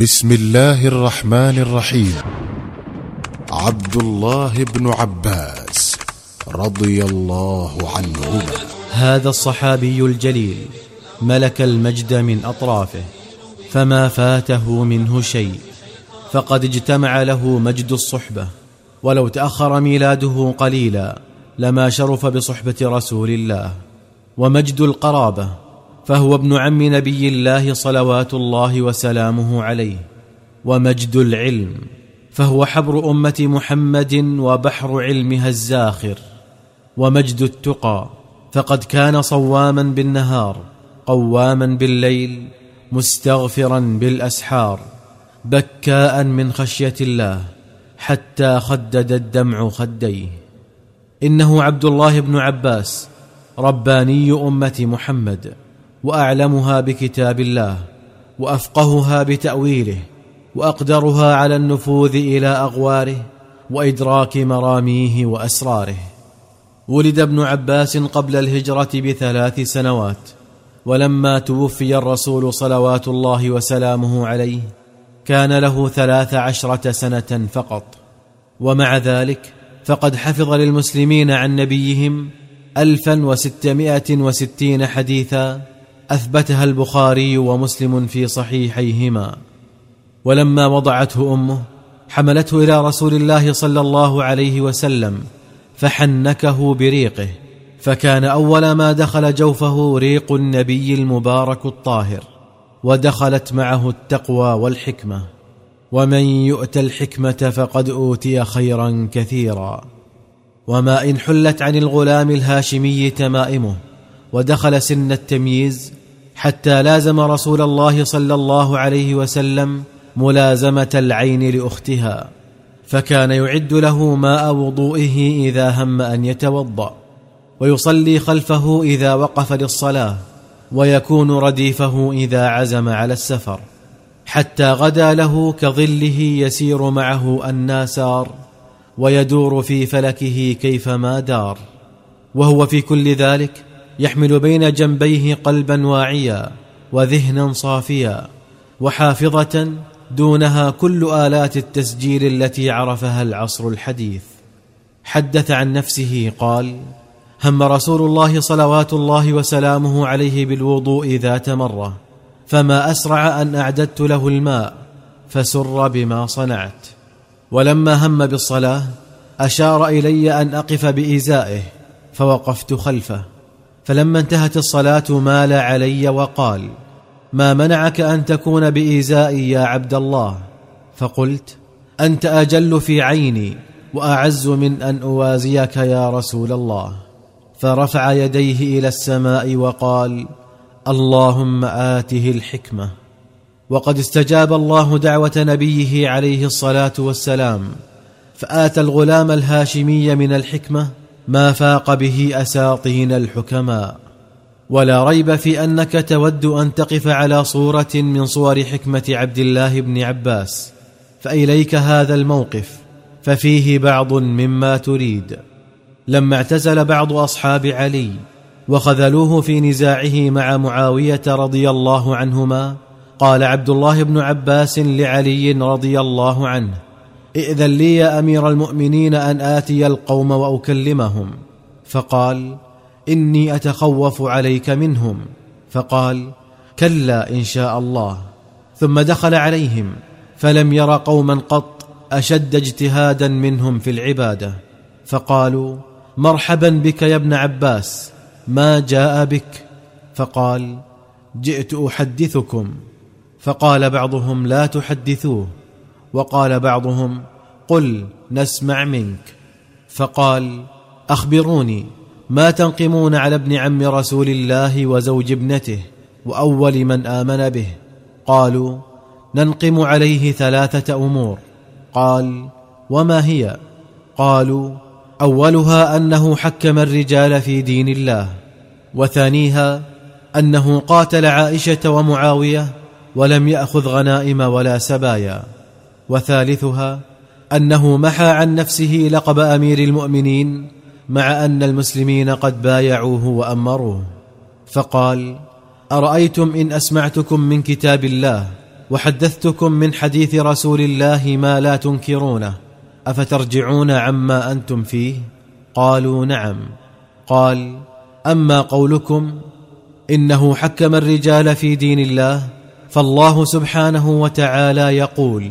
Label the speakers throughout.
Speaker 1: بسم الله الرحمن الرحيم عبد الله بن عباس رضي الله عنهما
Speaker 2: هذا الصحابي الجليل ملك المجد من أطرافه فما فاته منه شيء فقد اجتمع له مجد الصحبة. ولو تأخر ميلاده قليلا لما شرف بصحبة رسول الله ومجد القرابة. فهو ابن عم نبي الله صلوات الله وسلامه عليه ومجد العلم فهو حبر أمة محمد وبحر علمها الزاخر ومجد التقى فقد كان صواما بالنهار قواما بالليل مستغفرا بالأسحار بكاء من خشية الله حتى خدد الدمع خديه. إنه عبد الله بن عباس رباني أمة محمد. وأعلمها بكتاب الله وأفقهها بتأويله وأقدرها على النفوذ إلى أغواره وإدراك مراميه وأسراره. ولد ابن عباس قبل الهجرة بثلاث سنوات ولما توفي الرسول صلوات الله وسلامه عليه كان له ثلاث عشرة سنة فقط. ومع ذلك فقد حفظ للمسلمين عن نبيهم الفا وستمائة وستين حديثا أثبتها البخاري ومسلم في صحيحيهما. ولما وضعته أمه حملته إلى رسول الله صلى الله عليه وسلم فحنكه بريقه فكان أول ما دخل جوفه ريق النبي المبارك الطاهر ودخلت معه التقوى والحكمة. ومن يؤت الحكمة فقد أوتي خيرا كثيرا. وما إن حلت عن الغلام الهاشمي تمائمه ودخل سن التمييز حتى لازم رسول الله صلى الله عليه وسلم ملازمة العين لأختها فكان يعد له ماء وضوئه إذا هم أن يتوضأ ويصلي خلفه إذا وقف للصلاة ويكون رديفه إذا عزم على السفر حتى غدا له كظله يسير معه الناسار ويدور في فلكه كيفما دار وهو في كل ذلك يحمل بين جنبيه قلبا واعيا وذهنا صافيا وحافظة دونها كل آلات التسجيل التي عرفها العصر الحديث. حدث عن نفسه قال هم رسول الله صلوات الله وسلامه عليه بالوضوء ذات مرة فما أسرع أن أعددت له الماء فسر بما صنعت. ولما هم بالصلاة أشار إلي أن أقف بازائه فوقفت خلفه. فلما انتهت الصلاة مال علي وقال ما منعك أن تكون بإيزائي يا عبد الله؟ فقلت أنت أجل في عيني وأعز من أن أوازيك يا رسول الله. فرفع يديه إلى السماء وقال اللهم آته الحكمة. وقد استجاب الله دعوة نبيه عليه الصلاة والسلام فآتى الغلام الهاشمي من الحكمة ما فاق به أساطين الحكماء. ولا ريب في أنك تود أن تقف على صورة من صور حكمة عبد الله بن عباس فإليك هذا الموقف ففيه بعض مما تريد. لما اعتزل بعض أصحاب علي وخذلوه في نزاعه مع معاوية رضي الله عنهما قال عبد الله بن عباس لعلي رضي الله عنه ائذن لي يا أمير المؤمنين أن آتي القوم وأكلمهم. فقال إني أتخوف عليك منهم. فقال كلا إن شاء الله. ثم دخل عليهم فلم ير قوما قط أشد اجتهادا منهم في العبادة. فقالوا مرحبا بك يا ابن عباس ما جاء بك؟ فقال جئت أحدثكم. فقال بعضهم لا تحدثوه. وقال بعضهم قل نسمع منك فقال أخبروني ما تنقمون على ابن عم رسول الله وزوج ابنته وأول من آمن به قالوا ننقم عليه ثلاثة أمور قال وما هي قالوا أولها أنه حكم الرجال في دين الله وثانيها أنه قاتل عائشة ومعاوية ولم يأخذ غنائم ولا سبايا وثالثها أنه محى عن نفسه لقب أمير المؤمنين مع أن المسلمين قد بايعوه وأمروه. فقال أرأيتم إن أسمعتكم من كتاب الله وحدثتكم من حديث رسول الله ما لا تنكرونه أفترجعون عما أنتم فيه؟ قالوا نعم. قال أما قولكم إنه حكم الرجال في دين الله فالله سبحانه وتعالى يقول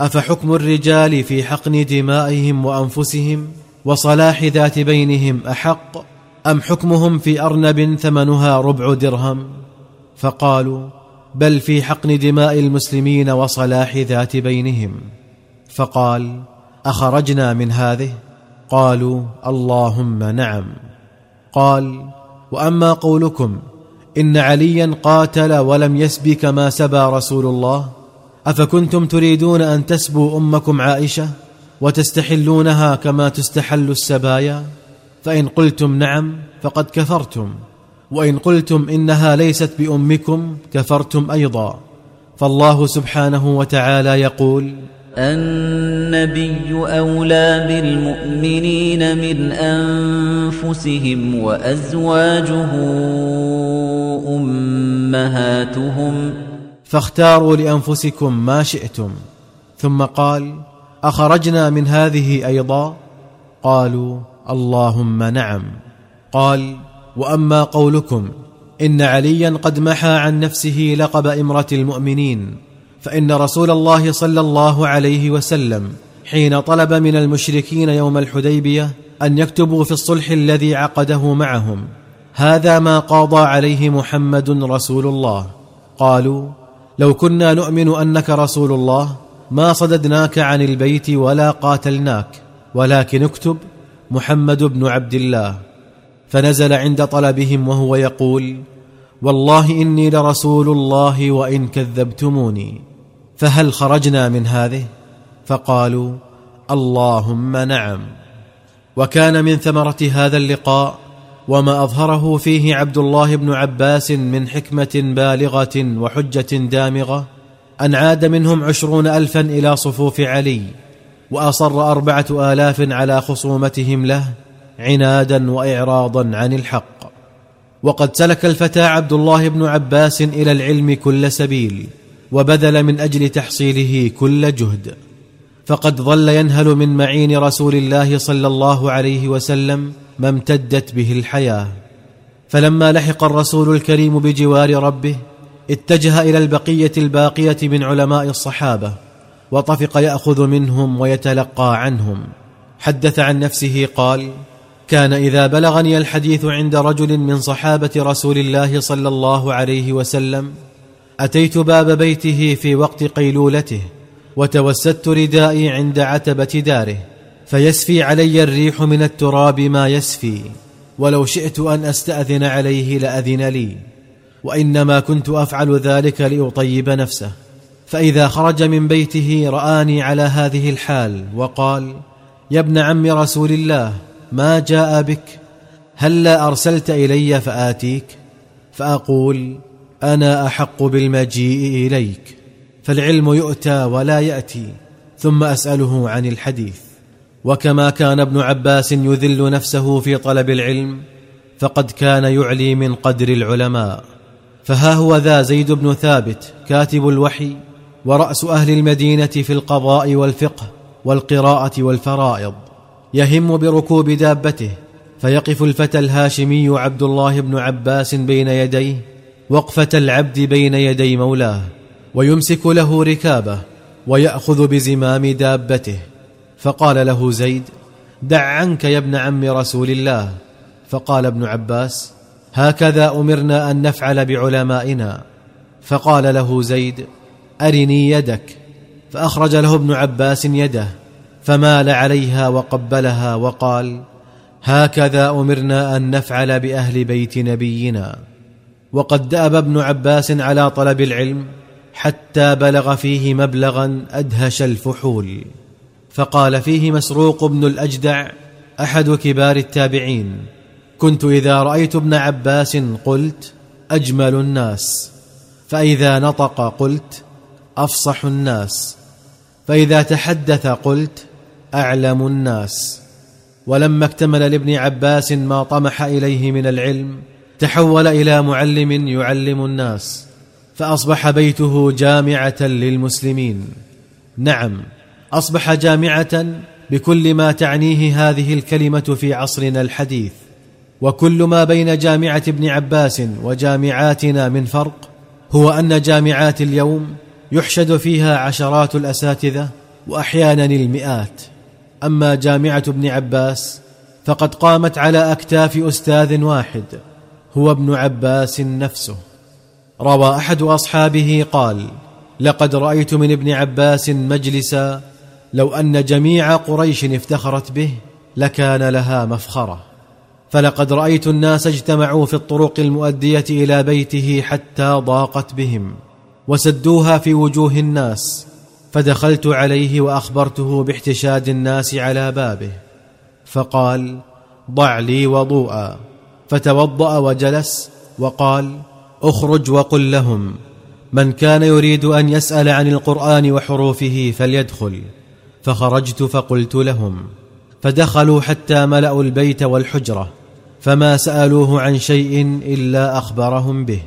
Speaker 2: أفحكم الرجال في حقن دمائهم وأنفسهم وصلاح ذات بينهم أحق أم حكمهم في أرنب ثمنها ربع درهم؟ فقالوا بل في حقن دماء المسلمين وصلاح ذات بينهم. فقال أخرجنا من هذه؟ قالوا اللهم نعم. قال وأما قولكم إن عليا قاتل ولم يسب كما سبى رسول الله؟ أفكنتم تريدون أن تسبوا أمكم عائشة وتستحلونها كما تستحل السبايا؟ فإن قلتم نعم فقد كفرتم وإن قلتم إنها ليست بأمكم كفرتم أيضا. فالله سبحانه وتعالى يقول
Speaker 3: النبي أولى بالمؤمنين من أنفسهم وأزواجه أمهاتهم.
Speaker 2: فاختاروا لأنفسكم ما شئتم. ثم قال أخرجنا من هذه أيضا؟ قالوا اللهم نعم. قال وأما قولكم إن عليا قد محى عن نفسه لقب امره المؤمنين فإن رسول الله صلى الله عليه وسلم حين طلب من المشركين يوم الحديبية أن يكتبوا في الصلح الذي عقده معهم هذا ما قاضى عليه محمد رسول الله. قالوا لو كنا نؤمن أنك رسول الله ما صددناك عن البيت ولا قاتلناك ولكن اكتب محمد بن عبد الله. فنزل عند طلبهم وهو يقول والله إني لرسول الله وإن كذبتموني. فهل خرجنا من هذه؟ فقالوا اللهم نعم. وكان من ثمرة هذا اللقاء وما أظهره فيه عبد الله بن عباس من حكمة بالغة وحجة دامغة أن عاد منهم عشرون الفا إلى صفوف علي وأصر أربعة آلاف على خصومتهم له عنادا واعراضا عن الحق. وقد سلك الفتى عبد الله بن عباس إلى العلم كل سبيل وبذل من أجل تحصيله كل جهد. فقد ظل ينهل من معين رسول الله صلى الله عليه وسلم ما امتدت به الحياة. فلما لحق الرسول الكريم بجوار ربه اتجه إلى البقية الباقية من علماء الصحابة وطفق يأخذ منهم ويتلقى عنهم. حدث عن نفسه قال كان إذا بلغني الحديث عند رجل من صحابة رسول الله صلى الله عليه وسلم أتيت باب بيته في وقت قيلولته وتوسدت ردائي عند عتبة داره فيسفي علي الريح من التراب ما يسفي ولو شئت أن أستأذن عليه لأذن لي. وإنما كنت أفعل ذلك لأطيب نفسه. فإذا خرج من بيته رآني على هذه الحال وقال يا ابن عم رسول الله ما جاء بك؟ هلا أرسلت إلي فاتيك فأقول أنا أحق بالمجيء إليك فالعلم يؤتى ولا يأتي ثم أسأله عن الحديث. وكما كان ابن عباس يذل نفسه في طلب العلم فقد كان يعلي من قدر العلماء. فها هو ذا زيد بن ثابت كاتب الوحي ورأس أهل المدينة في القضاء والفقه والقراءة والفرائض. يهم بركوب دابته فيقف الفتى الهاشمي عبد الله بن عباس بين يديه وقفة العبد بين يدي مولاه ويمسك له ركابه ويأخذ بزمام دابته. فقال له زيد دع عنك يا ابن عم رسول الله. فقال ابن عباس هكذا أمرنا أن نفعل بعلمائنا. فقال له زيد أرني يدك. فأخرج له ابن عباس يده فمال عليها وقبلها وقال هكذا أمرنا أن نفعل بأهل بيت نبينا. وقد دأب ابن عباس على طلب العلم حتى بلغ فيه مبلغا أدهش الفحول. فقال فيه مسروق بن الأجدع أحد كبار التابعين كنت إذا رأيت ابن عباس قلت أجمل الناس. فإذا نطق قلت أفصح الناس. فإذا تحدث قلت أعلم الناس. ولما اكتمل لابن عباس ما طمح إليه من العلم تحول إلى معلم يعلم الناس فأصبح بيته جامعة للمسلمين. نعم. أصبح جامعة بكل ما تعنيه هذه الكلمة في عصرنا الحديث وكل ما بين جامعة ابن عباس وجامعاتنا من فرق هو أن جامعات اليوم يحشد فيها عشرات الأساتذة وأحيانا المئات. أما جامعة ابن عباس فقد قامت على أكتاف أستاذ واحد هو ابن عباس نفسه. روى أحد أصحابه قال لقد رأيت من ابن عباس مجلسا لو أن جميع قريش افتخرت به لكان لها مفخرة. فلقد رأيت الناس اجتمعوا في الطرق المؤدية إلى بيته حتى ضاقت بهم وسدوها في وجوه الناس فدخلت عليه وأخبرته باحتشاد الناس على بابه. فقال ضع لي وضوءا. فتوضأ وجلس وقال اخرج وقل لهم من كان يريد أن يسأل عن القرآن وحروفه فليدخل. فخرجت فقلت لهم فدخلوا حتى ملأوا البيت والحجرة فما سألوه عن شيء إلا أخبرهم به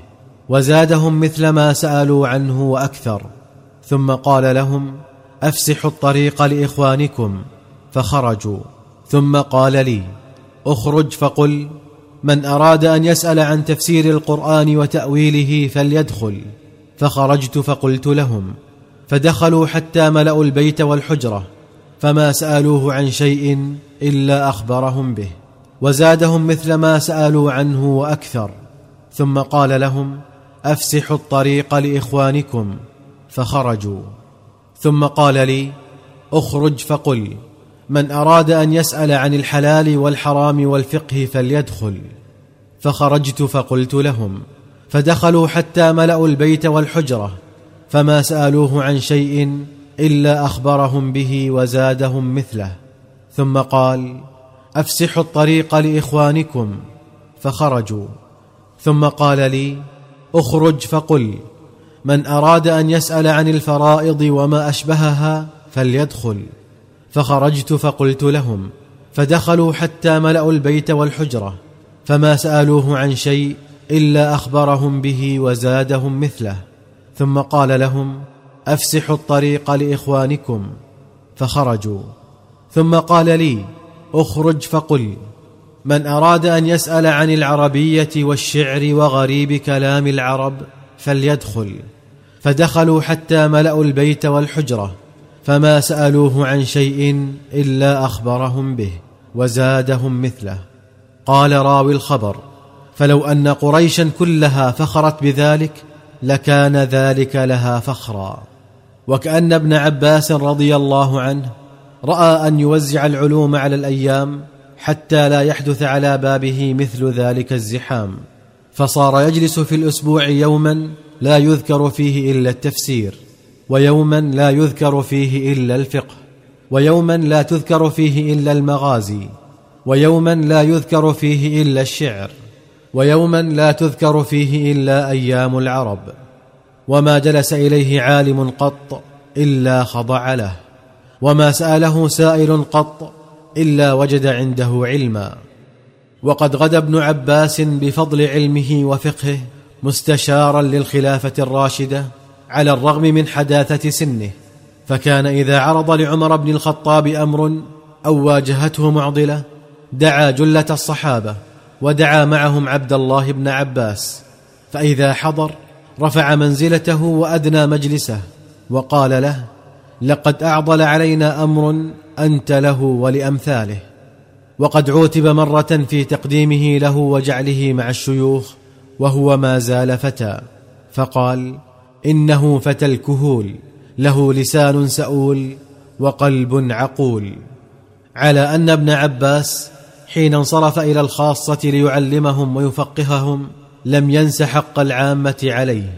Speaker 2: وزادهم مثل ما سألوا عنه وأكثر. ثم قال لهم أفسحوا الطريق لإخوانكم فخرجوا. ثم قال لي اخرج فقل من أراد أن يسأل عن تفسير القرآن وتأويله فليدخل. فخرجت فقلت لهم فدخلوا حتى ملأوا البيت والحجرة فما سألوه عن شيء إلا أخبرهم به. وزادهم مثل ما سألوا عنه وأكثر. ثم قال لهم أفسحوا الطريق لإخوانكم. فخرجوا. ثم قال لي أخرج فقل. من أراد أن يسأل عن الحلال والحرام والفقه فليدخل. فخرجت فقلت لهم فدخلوا حتى ملأوا البيت والحجرة. فما سألوه عن شيء إلا أخبرهم به وزادهم مثله. ثم قال أفسحوا الطريق لإخوانكم. فخرجوا. ثم قال لي أخرج فقل. من أراد أن يسأل عن الفرائض وما أشبهها فليدخل. فخرجت فقلت لهم فدخلوا حتى ملأوا البيت والحجرة. فما سألوه عن شيء إلا أخبرهم به وزادهم مثله. ثم قال لهم أفسحوا الطريق لإخوانكم. فخرجوا. ثم قال لي أخرج فقل من أراد أن يسأل عن العربية والشعر وغريب كلام العرب فليدخل. فدخلوا حتى ملأوا البيت والحجرة فما سألوه عن شيء إلا أخبرهم به وزادهم مثله. قال راوي الخبر فلو أن قريشا كلها فخرت بذلك لكان ذلك لها فخرا. وكأن ابن عباس رضي الله عنه رأى أن يوزع العلوم على الأيام حتى لا يحدث على بابه مثل ذلك الزحام. فصار يجلس في الأسبوع يوما لا يذكر فيه إلا التفسير ويوما لا يذكر فيه إلا الفقه ويوما لا تذكر فيه إلا المغازي ويوما لا يذكر فيه إلا الشعر. ويوما لا تذكر فيه إلا أيام العرب وما جلس إليه عالم قط إلا خضع له وما سأله سائل قط إلا وجد عنده علما. وقد غدا ابن عباس بفضل علمه وفقهه مستشارا للخلافة الراشدة على الرغم من حداثة سنه فكان إذا عرض لعمر بن الخطاب أمر أو واجهته معضلة دعا جلة الصحابة ودعا معهم عبد الله بن عباس فإذا حضر رفع منزلته وأدنى مجلسه وقال له لقد أعضل علينا أمر أنت له ولأمثاله وقد عوتب مرة في تقديمه له وجعله مع الشيوخ وهو ما زال فتى فقال إنه فتى الكهول له لسان سؤول وقلب عقول على أن ابن عباس حين انصرف إلى الخاصة ليعلمهم ويفقههم لم ينس حق العامة عليه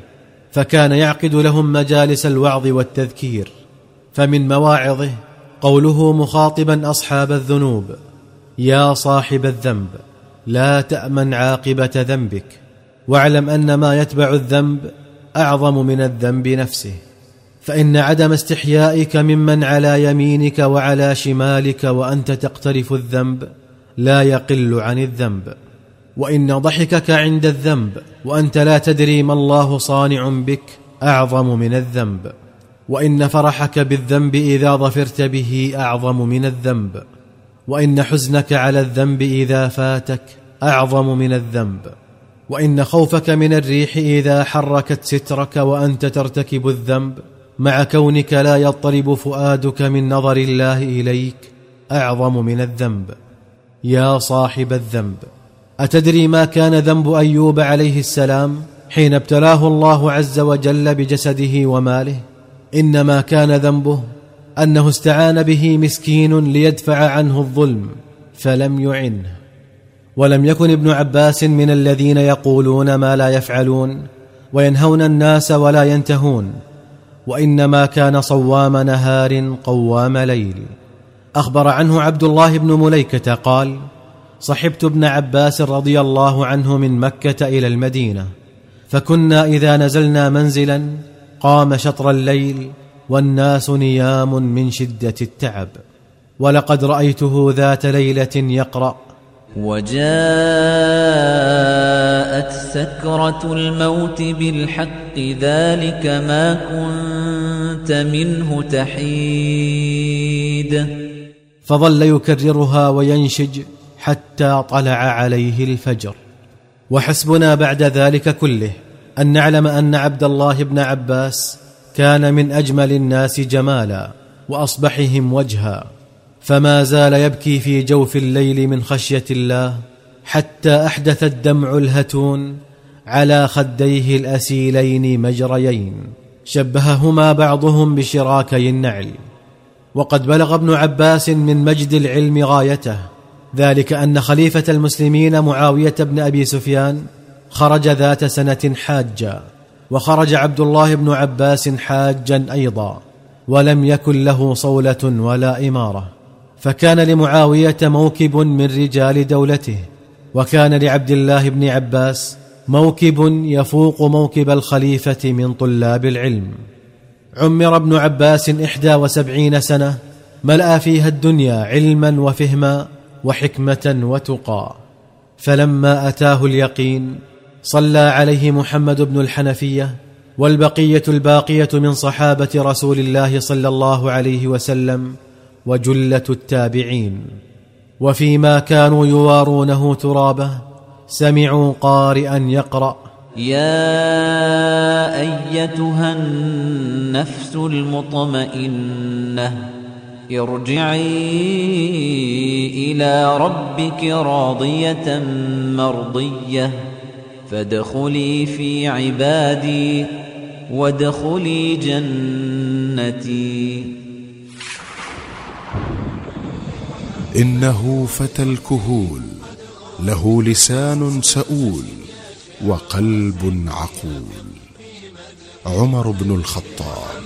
Speaker 2: فكان يعقد لهم مجالس الوعظ والتذكير فمن مواعظه قوله مخاطبا أصحاب الذنوب يا صاحب الذنب لا تأمن عاقبة ذنبك واعلم أن ما يتبع الذنب أعظم من الذنب نفسه فإن عدم استحيائك ممن على يمينك وعلى شمالك وأنت تقترف الذنب لا يقل عن الذنب. وإن ضحكك عند الذنب وأنت لا تدري ما الله صانع بك أعظم من الذنب. وإن فرحك بالذنب إذا ظفرت به أعظم من الذنب. وإن حزنك على الذنب إذا فاتك أعظم من الذنب. وإن خوفك من الريح إذا حركت سترك وأنت ترتكب الذنب مع كونك لا يضطرب فؤادك من نظر الله إليك أعظم من الذنب. يا صاحب الذنب أتدري ما كان ذنب أيوب عليه السلام حين ابتلاه الله عز وجل بجسده وماله؟ إنما كان ذنبه أنه استعان به مسكين ليدفع عنه الظلم فلم يعنه. ولم يكن ابن عباس من الذين يقولون ما لا يفعلون وينهون الناس ولا ينتهون وإنما كان صوام نهار قوام ليل. أخبر عنه عبد الله بن مليكة قال صحبت ابن عباس رضي الله عنه من مكة إلى المدينة فكنا إذا نزلنا منزلا قام شطر الليل والناس نيام من شدة التعب ولقد رأيته ذات ليلة يقرأ
Speaker 3: وجاءت سكرة الموت بالحق ذلك ما كنت منه تحيد
Speaker 2: فظل يكررها وينشج حتى طلع عليه الفجر. وحسبنا بعد ذلك كله أن نعلم أن عبد الله بن عباس كان من أجمل الناس جمالا وأصبحهم وجها فما زال يبكي في جوف الليل من خشية الله حتى أحدث الدمع الهتون على خديه الأسيلين مجريين. شبههما بعضهم بشراكي النعل. وقد بلغ ابن عباس من مجد العلم غايته. ذلك أن خليفة المسلمين معاوية بن أبي سفيان خرج ذات سنة حاجا وخرج عبد الله بن عباس حاجا أيضا ولم يكن له صولة ولا إمارة. فكان لمعاوية موكب من رجال دولته وكان لعبد الله بن عباس موكب يفوق موكب الخليفة من طلاب العلم. عمر ابن عباس إحدى وسبعين سنة ملأ فيها الدنيا علما وفهما وحكمة وتقى. فلما أتاه اليقين صلى عليه محمد بن الحنفية والبقية الباقية من صحابة رسول الله صلى الله عليه وسلم وجلة التابعين. وفيما كانوا يوارونه ترابه سمعوا قارئا يقرأ
Speaker 3: يا أيتها النفس المطمئنة ارجعي إلى ربك راضية مرضية فادخلي في عبادي وادخلي جنتي.
Speaker 1: إنه فتى الكهول له لسان سؤول. وقلب عقول. عمر بن الخطاب.